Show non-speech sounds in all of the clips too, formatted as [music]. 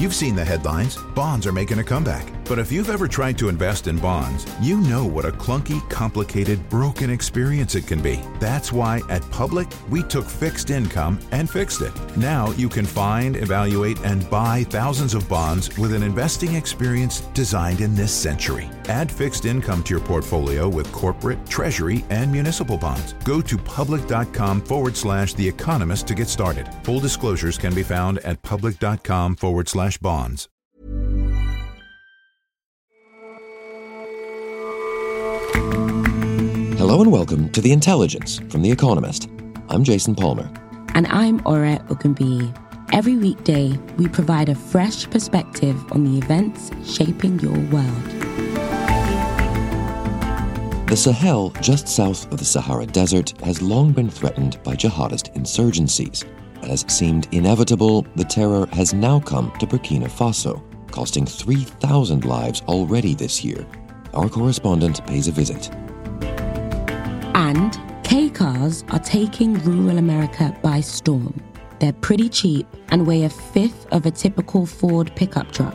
You've seen the headlines. Bonds are making a comeback. But if you've ever tried to invest in bonds, you know what a clunky, complicated, broken experience it can be. That's why at Public, we took fixed income and fixed it. Now you can find, evaluate, and buy thousands of bonds with an investing experience designed in this century. Add fixed income to your portfolio with corporate, treasury, and municipal bonds. Go to public.com forward slash The Economist to get started. Full disclosures can be found at public.com forward slash bonds. Hello and welcome to The Intelligence from The Economist. I'm Jason Palmer. And I'm Ore Ogunbiyi. Every weekday, we provide a fresh perspective on the events shaping your world. The Sahel, just south of the Sahara Desert, has long been threatened by jihadist insurgencies. As seemed inevitable, the terror has now come to Burkina Faso, costing 3,000 lives already this year. Our correspondent pays a visit. And Kei cars are taking rural America by storm. They're pretty cheap and weigh a fifth of a typical Ford pickup truck.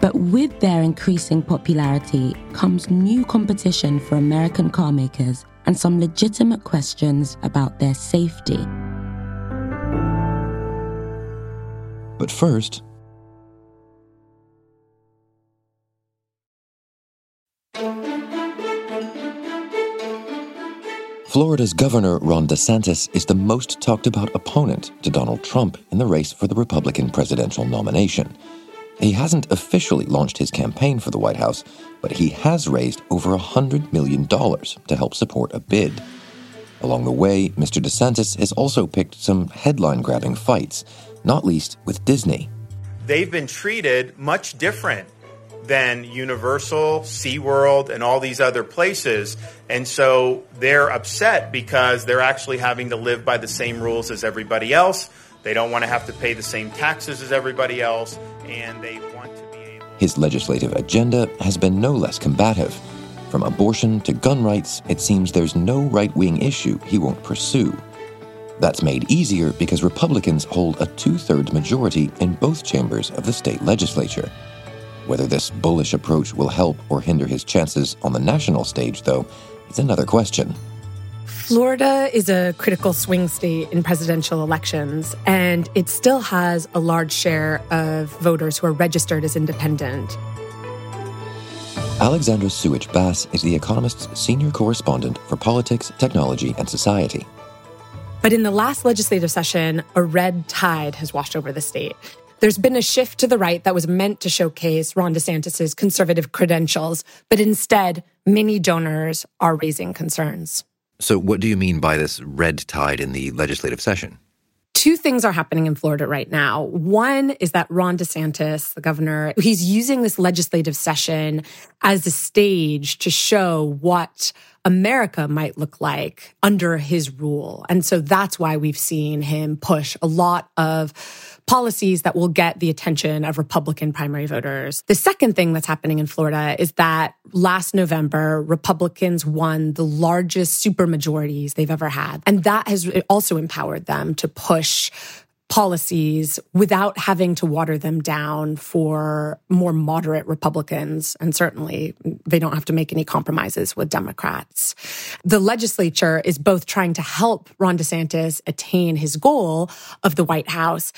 But with their increasing popularity comes new competition for American carmakers and some legitimate questions about their safety. But first, Florida's Governor Ron DeSantis is the most talked about opponent to Donald Trump in the race for the Republican presidential nomination. He hasn't officially launched his campaign for the White House, but he has raised over $100 million to help support a bid. Along the way, Mr. DeSantis has also picked some headline grabbing fights, not least with Disney. They've been treated much different than Universal, SeaWorld, and all these other places. And so they're upset because they're actually having to live by the same rules as everybody else. They don't want to have to pay the same taxes as everybody else, and they want to be able. His legislative agenda has been no less combative. From abortion to gun rights, it seems there's no right wing issue he won't pursue. That's made easier because Republicans hold a two thirds majority in both chambers of the state legislature. Whether this bullish approach will help or hinder his chances on the national stage, though, is another question. Florida is a critical swing state in presidential elections, and it still has a large share of voters who are registered as independent. Alexandra Suich Bass is The Economist's senior correspondent for politics, technology, and society. But in the last legislative session, a red tide has washed over the state. There's been a shift to the right that was meant to showcase Ron DeSantis' conservative credentials, but instead, many donors are raising concerns. So, what do you mean by this red tide in the legislative session? Two things are happening in Florida right now. One is that Ron DeSantis, the governor, he's using this legislative session as a stage to show what America might look like under his rule. And so that's why we've seen him push a lot of policies that will get the attention of Republican primary voters. The second thing that's happening in Florida is that last November, Republicans won the largest supermajorities they've ever had. And that has also empowered them to push policies without having to water them down for more moderate Republicans. And certainly they don't have to make any compromises with Democrats. The legislature is both trying to help Ron DeSantis attain his goal of the White House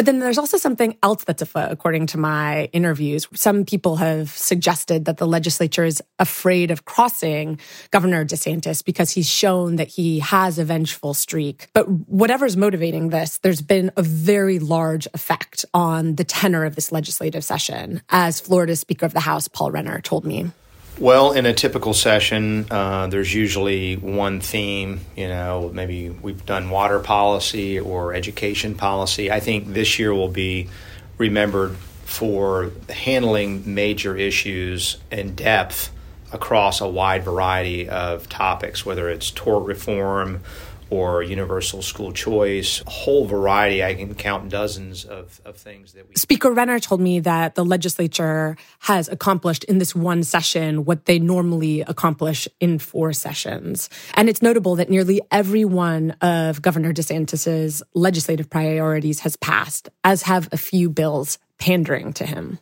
but then there's also something else that's afoot, according to my interviews. Some people have suggested that the legislature is afraid of crossing Governor DeSantis because he's shown that he has a vengeful streak. But whatever's motivating this, there's been a very large effect on the tenor of this legislative session, as Florida Speaker of the House, Paul Renner, told me. Well, in a typical session, uh, there's usually one theme. You know, maybe we've done water policy or education policy. I think this year will be remembered for handling major issues in depth across a wide variety of topics, whether it's tort reform, or universal school choice, a whole variety. I can count dozens of, of things that we. Speaker Renner told me that the legislature has accomplished in this one session what they normally accomplish in four sessions. And it's notable that nearly every one of Governor DeSantis's legislative priorities has passed, as have a few bills pandering to him.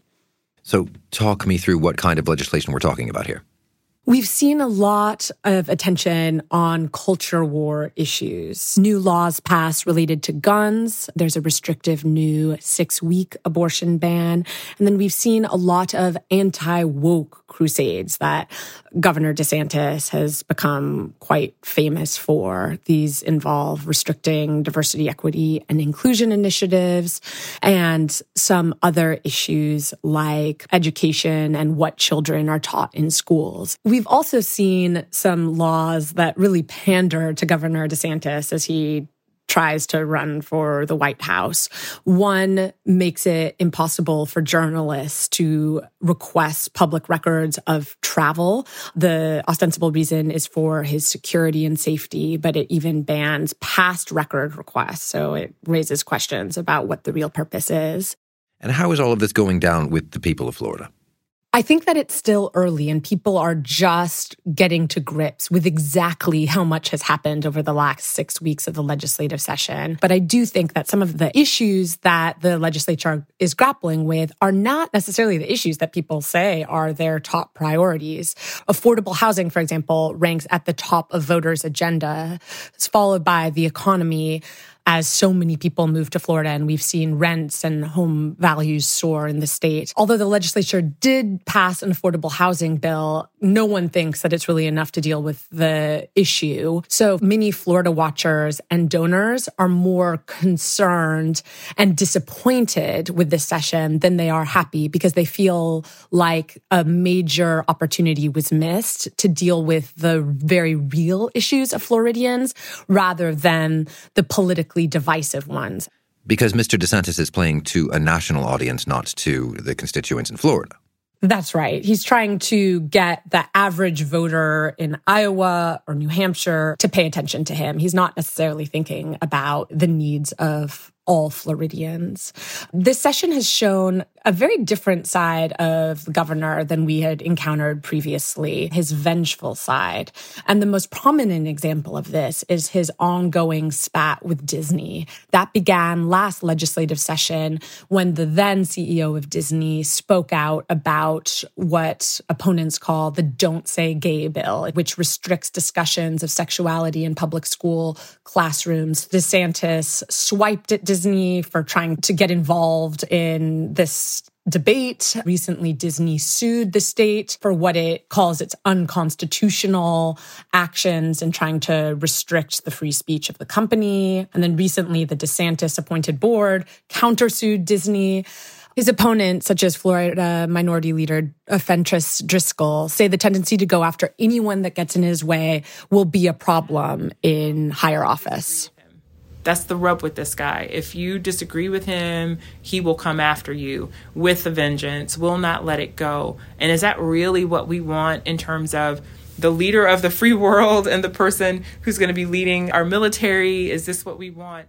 So, talk me through what kind of legislation we're talking about here. We've seen a lot of attention on culture war issues. New laws passed related to guns. There's a restrictive new six week abortion ban. And then we've seen a lot of anti woke crusades that Governor DeSantis has become quite famous for. These involve restricting diversity, equity, and inclusion initiatives and some other issues like education and what children are taught in schools. We We've also seen some laws that really pander to Governor DeSantis as he tries to run for the White House. One makes it impossible for journalists to request public records of travel. The ostensible reason is for his security and safety, but it even bans past record requests. So it raises questions about what the real purpose is. And how is all of this going down with the people of Florida? I think that it's still early and people are just getting to grips with exactly how much has happened over the last six weeks of the legislative session. But I do think that some of the issues that the legislature is grappling with are not necessarily the issues that people say are their top priorities. Affordable housing, for example, ranks at the top of voters' agenda. It's followed by the economy as so many people move to Florida and we've seen rents and home values soar in the state. Although the legislature did pass an affordable housing bill, no one thinks that it's really enough to deal with the issue. So many Florida watchers and donors are more concerned and disappointed with this session than they are happy because they feel like a major opportunity was missed to deal with the very real issues of Floridians rather than the politically politically divisive ones. Because Mr. DeSantis is playing to a national audience, not to the constituents in Florida. That's right. He's trying to get the average voter in Iowa or New Hampshire to pay attention to him. He's not necessarily thinking about the needs of all Floridians. This session has shown a very different side of the governor than we had encountered previously, his vengeful side. And the most prominent example of this is his ongoing spat with Disney. That began last legislative session when the then CEO of Disney spoke out about what opponents call the Don't Say Gay bill, which restricts discussions of sexuality in public school classrooms. DeSantis swiped at Disney Disney for trying to get involved in this debate. Recently, Disney sued the state for what it calls its unconstitutional actions and trying to restrict the free speech of the company. And then recently, the DeSantis appointed board countersued Disney. His opponents, such as Florida Minority Leader Fentrice Driskell, say the tendency to go after anyone that gets in his way will be a problem in higher office. That's the rub with this guy. If you disagree with him, he will come after you with a vengeance, will not let it go. And is that really what we want in terms of the leader of the free [laughs] world and the person who's going to be leading our military? Is this what we want?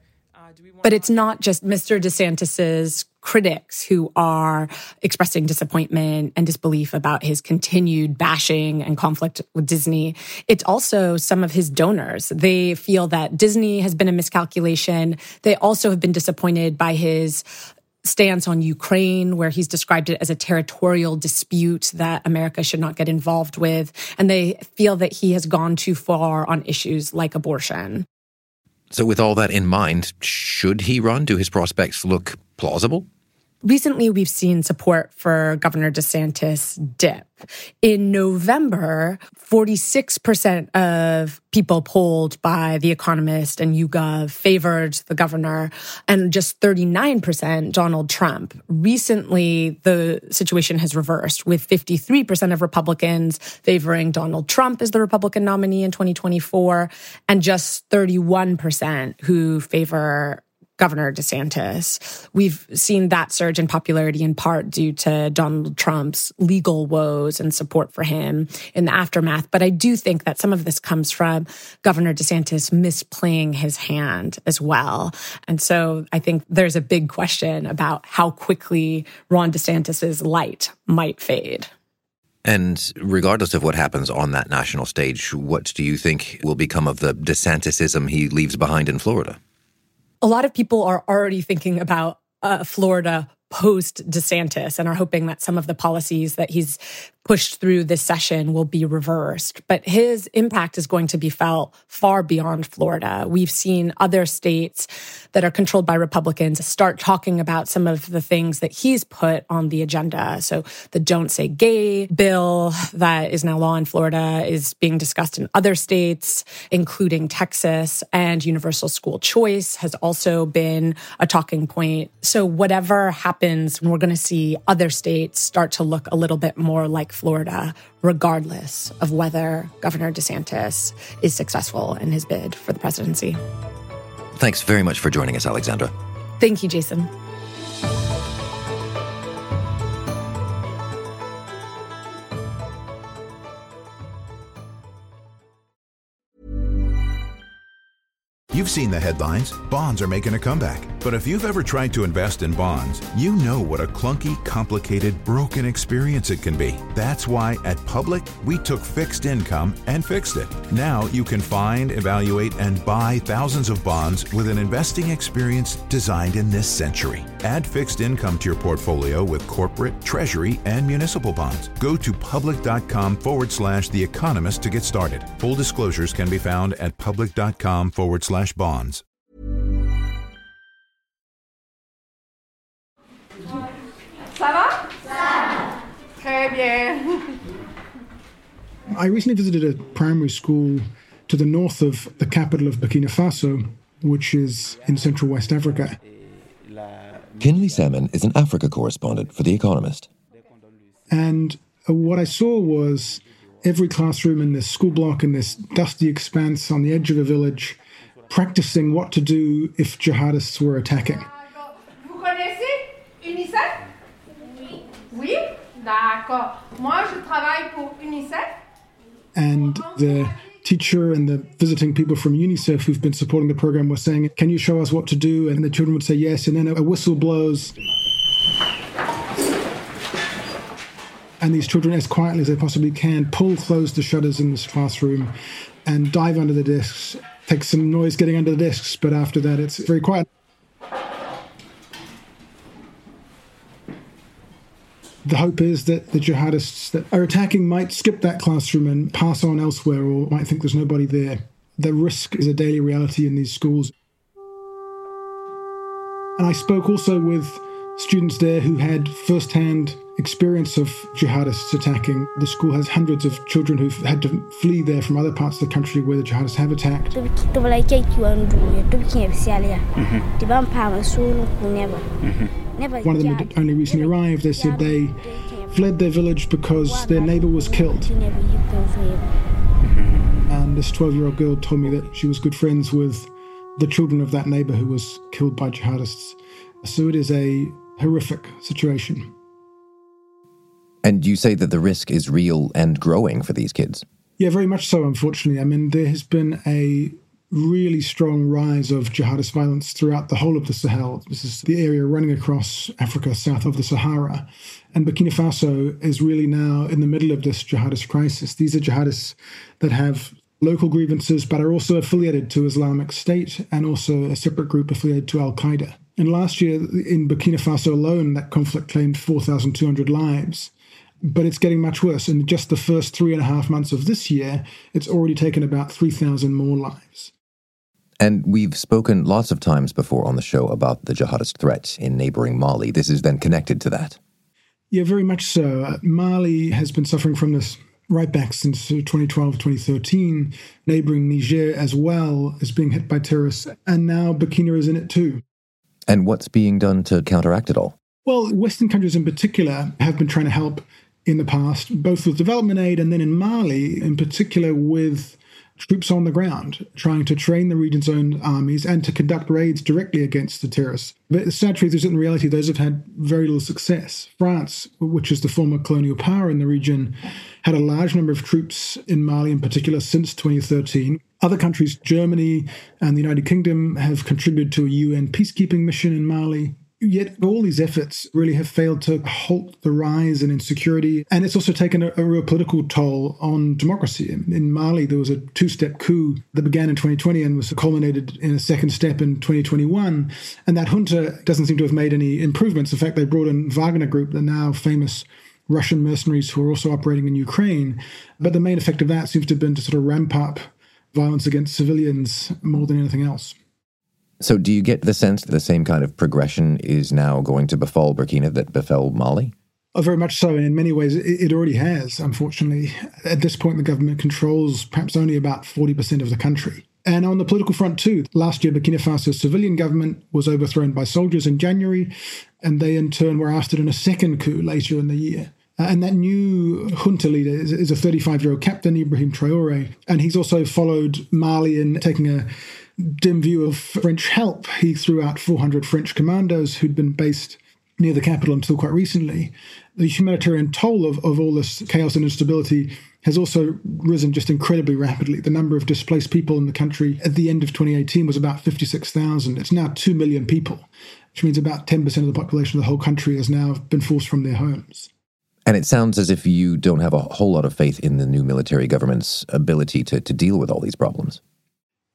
But it's not just Mr. DeSantis's critics who are expressing disappointment and disbelief about his continued bashing and conflict with Disney. It's also some of his donors. They feel that Disney has been a miscalculation. They also have been disappointed by his stance on Ukraine, where he's described it as a territorial dispute that America should not get involved with. And they feel that he has gone too far on issues like abortion. So, with all that in mind, should he run? Do his prospects look plausible? Recently, we've seen support for Governor DeSantis dip. In November, 46% of people polled by The Economist and YouGov favored the governor, and just 39% Donald Trump. Recently, the situation has reversed, with 53% of Republicans favoring Donald Trump as the Republican nominee in 2024, and just 31% who favor Governor DeSantis. We've seen that surge in popularity in part due to Donald Trump's legal woes and support for him in the aftermath. But I do think that some of this comes from Governor DeSantis misplaying his hand as well. And so I think there's a big question about how quickly Ron DeSantis's light might fade. And regardless of what happens on that national stage, what do you think will become of the DeSantisism he leaves behind in Florida? A lot of people are already thinking about a Florida post DeSantis and are hoping that some of the policies that he's pushed through this session will be reversed. But his impact is going to be felt far beyond Florida. We've seen other states that are controlled by Republicans start talking about some of the things that he's put on the agenda. So the Don't Say Gay bill that is now law in Florida is being discussed in other states, including Texas, and universal school choice has also been a talking point. So whatever happens, we're going to see other states start to look a little bit more like Florida, regardless of whether Governor DeSantis is successful in his bid for the presidency. Thanks very much for joining us, Alexandra. Thank you, Jason. You've seen the headlines. Bonds are making a comeback. But if you've ever tried to invest in bonds, you know what a clunky, complicated, broken experience it can be. That's why at Public, we took fixed income and fixed it. Now you can find, evaluate, and buy thousands of bonds with an investing experience designed in this century. Add fixed income to your portfolio with corporate, treasury, and municipal bonds. Go to public.com forward slash The Economist to get started. Full disclosures can be found at public.com forward slash bonds. Ça va? Très bien. I recently visited a primary school to the north of the capital of Burkina Faso, which is in central West Africa. Kinley Salmon is an Africa correspondent for The Economist. And uh, what I saw was every classroom in this school block in this dusty expanse on the edge of a village practicing what to do if jihadists were attacking. Vous connaissez UNICEF? Oui. Oui? D'accord. Moi, je travaille pour UNICEF. And the teacher and the visiting people from UNICEF who've been supporting the program were saying, Can you show us what to do? And the children would say yes. And then a whistle blows. And these children, as quietly as they possibly can, pull close the shutters in this classroom and dive under the desks takes some noise getting under the desks, but after that, it's very quiet. The hope is that the jihadists that are attacking might skip that classroom and pass on elsewhere or might think there's nobody there. The risk is a daily reality in these schools. And I spoke also with students there who had first hand experience of jihadists attacking. The school has hundreds of children who've had to flee there from other parts of the country where the jihadists have attacked. Mm-hmm. Mm-hmm. One of them had only recently arrived. They said they fled their village because their neighbor was killed. Mm-hmm. And this 12 year old girl told me that she was good friends with the children of that neighbor who was killed by jihadists. So it is a horrific situation. And you say that the risk is real and growing for these kids? Yeah, very much so, unfortunately. I mean, there has been a really strong rise of jihadist violence throughout the whole of the Sahel. This is the area running across Africa south of the Sahara. And Burkina Faso is really now in the middle of this jihadist crisis. These are jihadists that have local grievances, but are also affiliated to Islamic State and also a separate group affiliated to Al Qaeda. And last year in Burkina Faso alone, that conflict claimed 4,200 lives. But it's getting much worse. In just the first three and a half months of this year, it's already taken about 3,000 more lives. And we've spoken lots of times before on the show about the jihadist threat in neighboring Mali. This is then connected to that. Yeah, very much so. Uh, Mali has been suffering from this right back since 2012, 2013. Neighboring Niger as well is being hit by terrorists, and now Burkina is in it too. And what's being done to counteract it all? Well, Western countries in particular have been trying to help in the past, both with development aid and then in Mali, in particular with troops on the ground, trying to train the region's own armies and to conduct raids directly against the terrorists. But the sad truth is that in reality, those have had very little success. France, which is the former colonial power in the region, had a large number of troops in Mali in particular since 2013. Other countries, Germany and the United Kingdom, have contributed to a UN peacekeeping mission in Mali. Yet all these efforts really have failed to halt the rise in insecurity. And it's also taken a, a real political toll on democracy. In, in Mali, there was a two step coup that began in 2020 and was culminated in a second step in 2021. And that junta doesn't seem to have made any improvements. In fact, they brought in Wagner Group, the now famous Russian mercenaries who are also operating in Ukraine. But the main effect of that seems to have been to sort of ramp up violence against civilians more than anything else. So, do you get the sense that the same kind of progression is now going to befall Burkina that befell Mali? Oh, very much so. And in many ways, it already has, unfortunately. At this point, the government controls perhaps only about 40% of the country. And on the political front, too, last year, Burkina Faso's civilian government was overthrown by soldiers in January, and they in turn were ousted in a second coup later in the year. Uh, and that new junta leader is, is a 35 year old captain, Ibrahim Traore. And he's also followed Mali in taking a dim view of French help. He threw out 400 French commandos who'd been based near the capital until quite recently. The humanitarian toll of, of all this chaos and instability has also risen just incredibly rapidly. The number of displaced people in the country at the end of 2018 was about 56,000. It's now 2 million people, which means about 10% of the population of the whole country has now been forced from their homes. And it sounds as if you don't have a whole lot of faith in the new military government's ability to, to deal with all these problems.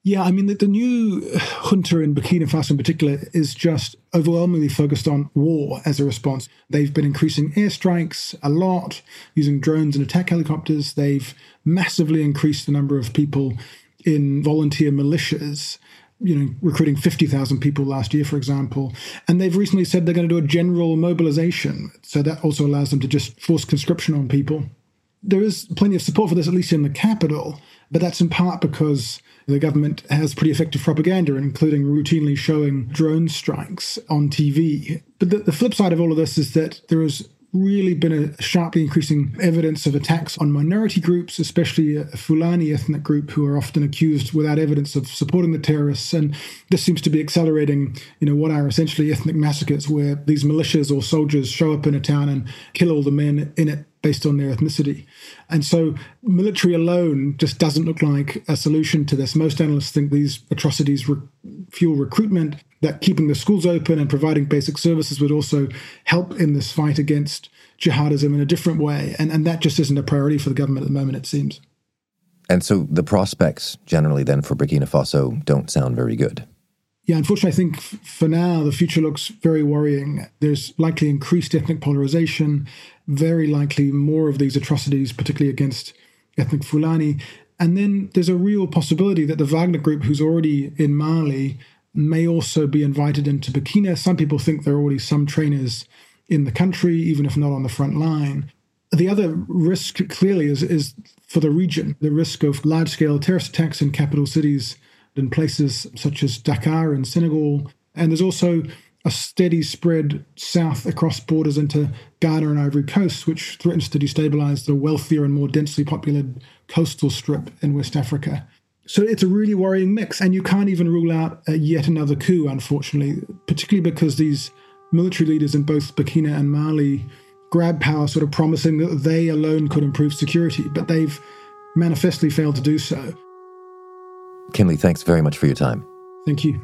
Yeah, I mean, the, the, new junta in Burkina Faso in particular is just overwhelmingly focused on war as a response. They've been increasing airstrikes a lot, using drones and attack helicopters. They've massively increased the number of people in volunteer militias, you know, recruiting 50,000 people last year, for example. And they've recently said they're going to do a general mobilization. So that also allows them to just force conscription on people. There is plenty of support for this, at least in the capital, but that's in part because the government has pretty effective propaganda, including routinely showing drone strikes on TV. But the, the flip side of all of this is that there has really been a sharply increasing evidence of attacks on minority groups, especially a Fulani ethnic group who are often accused without evidence of supporting the terrorists. And this seems to be accelerating, you know, what are essentially ethnic massacres where these militias or soldiers show up in a town and kill all the men in it based on their ethnicity. And so military alone just doesn't look like a solution to this. Most analysts think these atrocities re- fuel recruitment, that keeping the schools open and providing basic services would also help in this fight against jihadism in a different way. And, and that just isn't a priority for the government at the moment, it seems. And so the prospects generally then for Burkina Faso don't sound very good. Yeah, unfortunately, I think for now the future looks very worrying. There's likely increased ethnic polarization, very likely more of these atrocities, particularly against ethnic Fulani. And then there's a real possibility that the Wagner group, who's already in Mali, may also be invited into Burkina. Some people think there are already some trainers in the country, even if not on the front line. The other risk clearly is, is for the region the risk of large scale terrorist attacks in capital cities in places such as Dakar and Senegal. And there's also a steady spread south across borders into Ghana and Ivory Coast, which threatens to destabilize the wealthier and more densely populated coastal strip in West Africa. So it's a really worrying mix, and you can't even rule out uh, yet another coup, unfortunately, particularly because these military leaders in both Burkina and Mali grab power, sort of promising that they alone could improve security, but they've manifestly failed to do so. Kinley, thanks very much for your time. Thank you.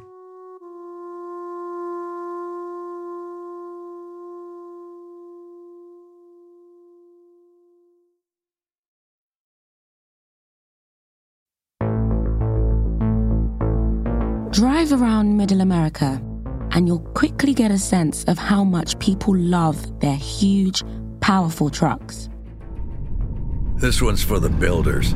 Drive around Middle America, and you'll quickly get a sense of how much people love their huge, powerful trucks. This one's for the builders.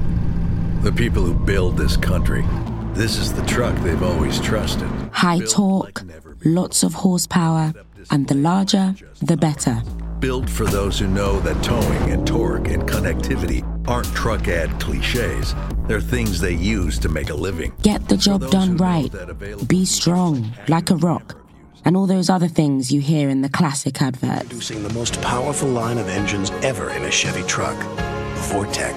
The people who build this country. This is the truck they've always trusted. High torque, lots of horsepower, and the larger, the better. Built for those who know that towing and torque and connectivity aren't truck ad cliches. They're things they use to make a living. Get the job done right. Be strong, like a rock. And all those other things you hear in the classic adverts. Producing the most powerful line of engines ever in a Chevy truck. Vortec.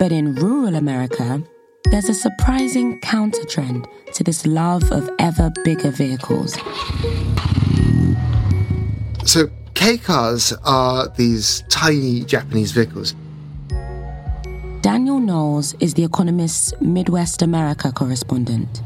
But in rural America, there's a surprising counter trend to this love of ever bigger vehicles. So, Kei cars are these tiny Japanese vehicles. Daniel Knowles is The Economist's Midwest America correspondent.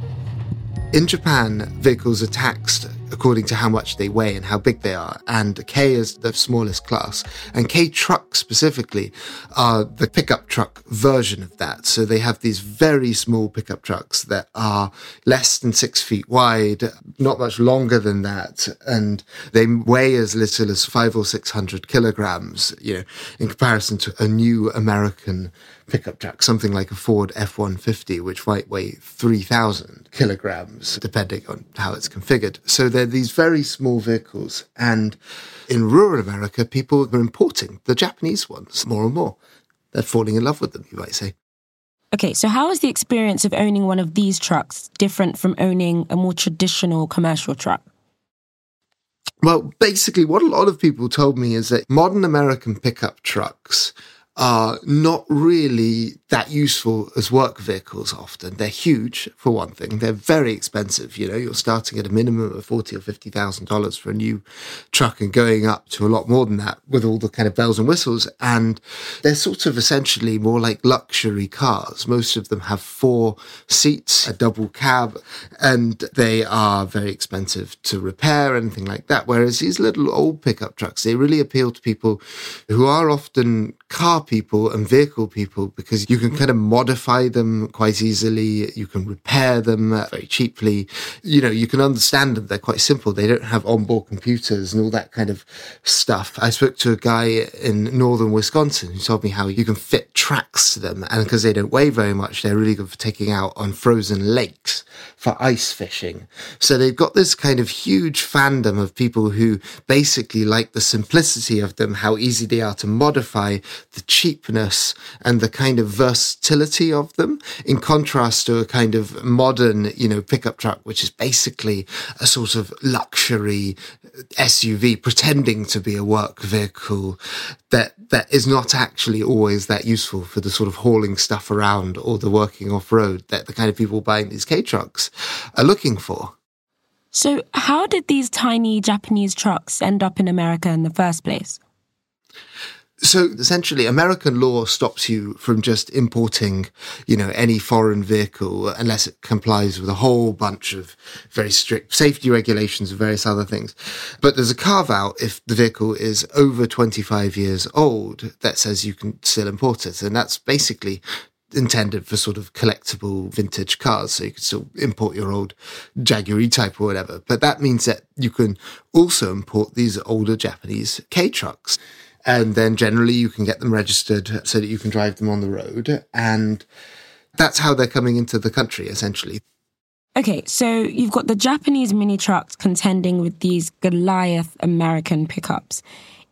In Japan, vehicles are taxed according to how much they weigh and how big they are. And Kei is the smallest class. And Kei trucks specifically are the pickup truck version of that. So they have these very small pickup trucks that are less than six feet wide, not much longer than that. And they weigh as little as five or 600 kilograms, you know, in comparison to a new American pickup truck, something like a Ford F 150, which might weigh 3,000 kilograms, depending on how it's configured. So they're these very small vehicles. And in rural America, people are importing the Japanese ones more and more. They're falling in love with them, you might say. Okay, so how is the experience of owning one of these trucks different from owning a more traditional commercial truck? Well, basically, what a lot of people told me is that modern American pickup trucks are not really that useful as work vehicles often. They're huge, for one thing. They're very expensive. You know, you're starting at a minimum of forty or fifty thousand dollars for a new truck and going up to a lot more than that with all the kind of bells and whistles. And they're sort of essentially more like luxury cars. Most of them have four seats, a double cab, and they are very expensive to repair, anything like that. Whereas these little old pickup trucks, they really appeal to people who are often car people and vehicle people because you can kind of modify them quite easily. You can repair them very cheaply. You know, you can understand them. They're quite simple. They don't have onboard computers and all that kind of stuff. I spoke to a guy in northern Wisconsin who told me how you can fit tracks to them. And because they don't weigh very much, they're really good for taking out on frozen lakes for ice fishing. So they've got this kind of huge fandom of people who basically like the simplicity of them, how easy they are to modify, the cheapness and the kind of versatility of them, in contrast to a kind of modern, you know, pickup truck, which is basically a sort of luxury SUV pretending to be a work vehicle that that is not actually always that useful for the sort of hauling stuff around or the working off road that the kind of people buying these Kei trucks are looking for. So, how did these tiny Japanese trucks end up in America in the first place? So essentially, American law stops you from just importing, you know, any foreign vehicle unless it complies with a whole bunch of very strict safety regulations and various other things. But there's a carve out if the vehicle is over 25 years old that says you can still import it. And that's basically intended for sort of collectible vintage cars. So you can still import your old Jaguar E-Type or whatever. But that means that you can also import these older Japanese Kei trucks and then generally you can get them registered so that you can drive them on the road. And that's how they're coming into the country, essentially. Okay, so you've got the Japanese mini trucks contending with these Goliath American pickups.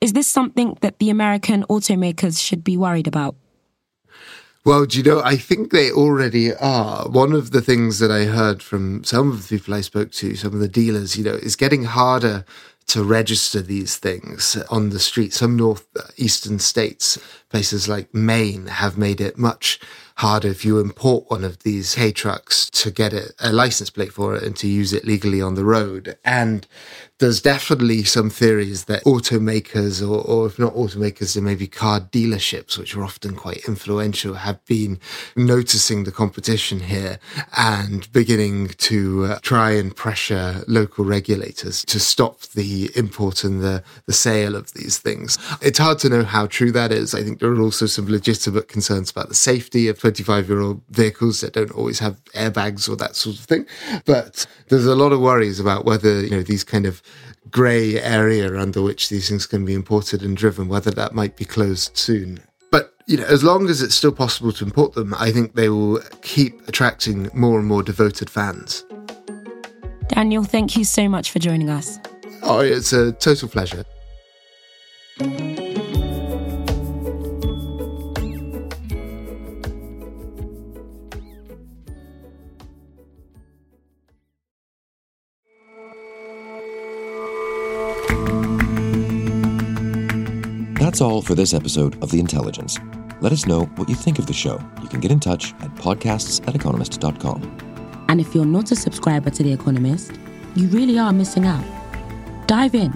Is this something that the American automakers should be worried about? Well, do you know, I think they already are. One of the things that I heard from some of the people I spoke to, some of the dealers, you know, is getting harder to register these things on the street. Some northeastern uh, states, places like Maine, have made it much harder if you import one of these Kei trucks to get a, a license plate for it and to use it legally on the road. And there's definitely some theories that automakers, or, or if not automakers, then maybe car dealerships, which are often quite influential, have been noticing the competition here and beginning to uh, try and pressure local regulators to stop the import and the, the sale of these things. It's hard to know how true that is. I think there are also some legitimate concerns about the safety of 25 year old vehicles that don't always have airbags or that sort of thing. But there's a lot of worries about whether, you know, these kind of grey area under which these things can be imported and driven, whether that might be closed soon. But you know, as long as it's still possible to import them, I think they will keep attracting more and more devoted fans. Daniel, thank you so much for joining us. Oh, it's a total pleasure. That's all for this episode of The Intelligence. Let us know what you think of the show. You can get in touch at podcasts at economist.com. And if you're not a subscriber to The Economist, you really are missing out. Dive in.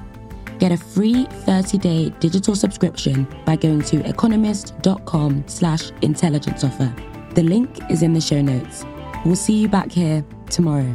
Get a free 30-day digital subscription by going to economist.com slash intelligence offer. The link is in the show notes. We'll see you back here tomorrow.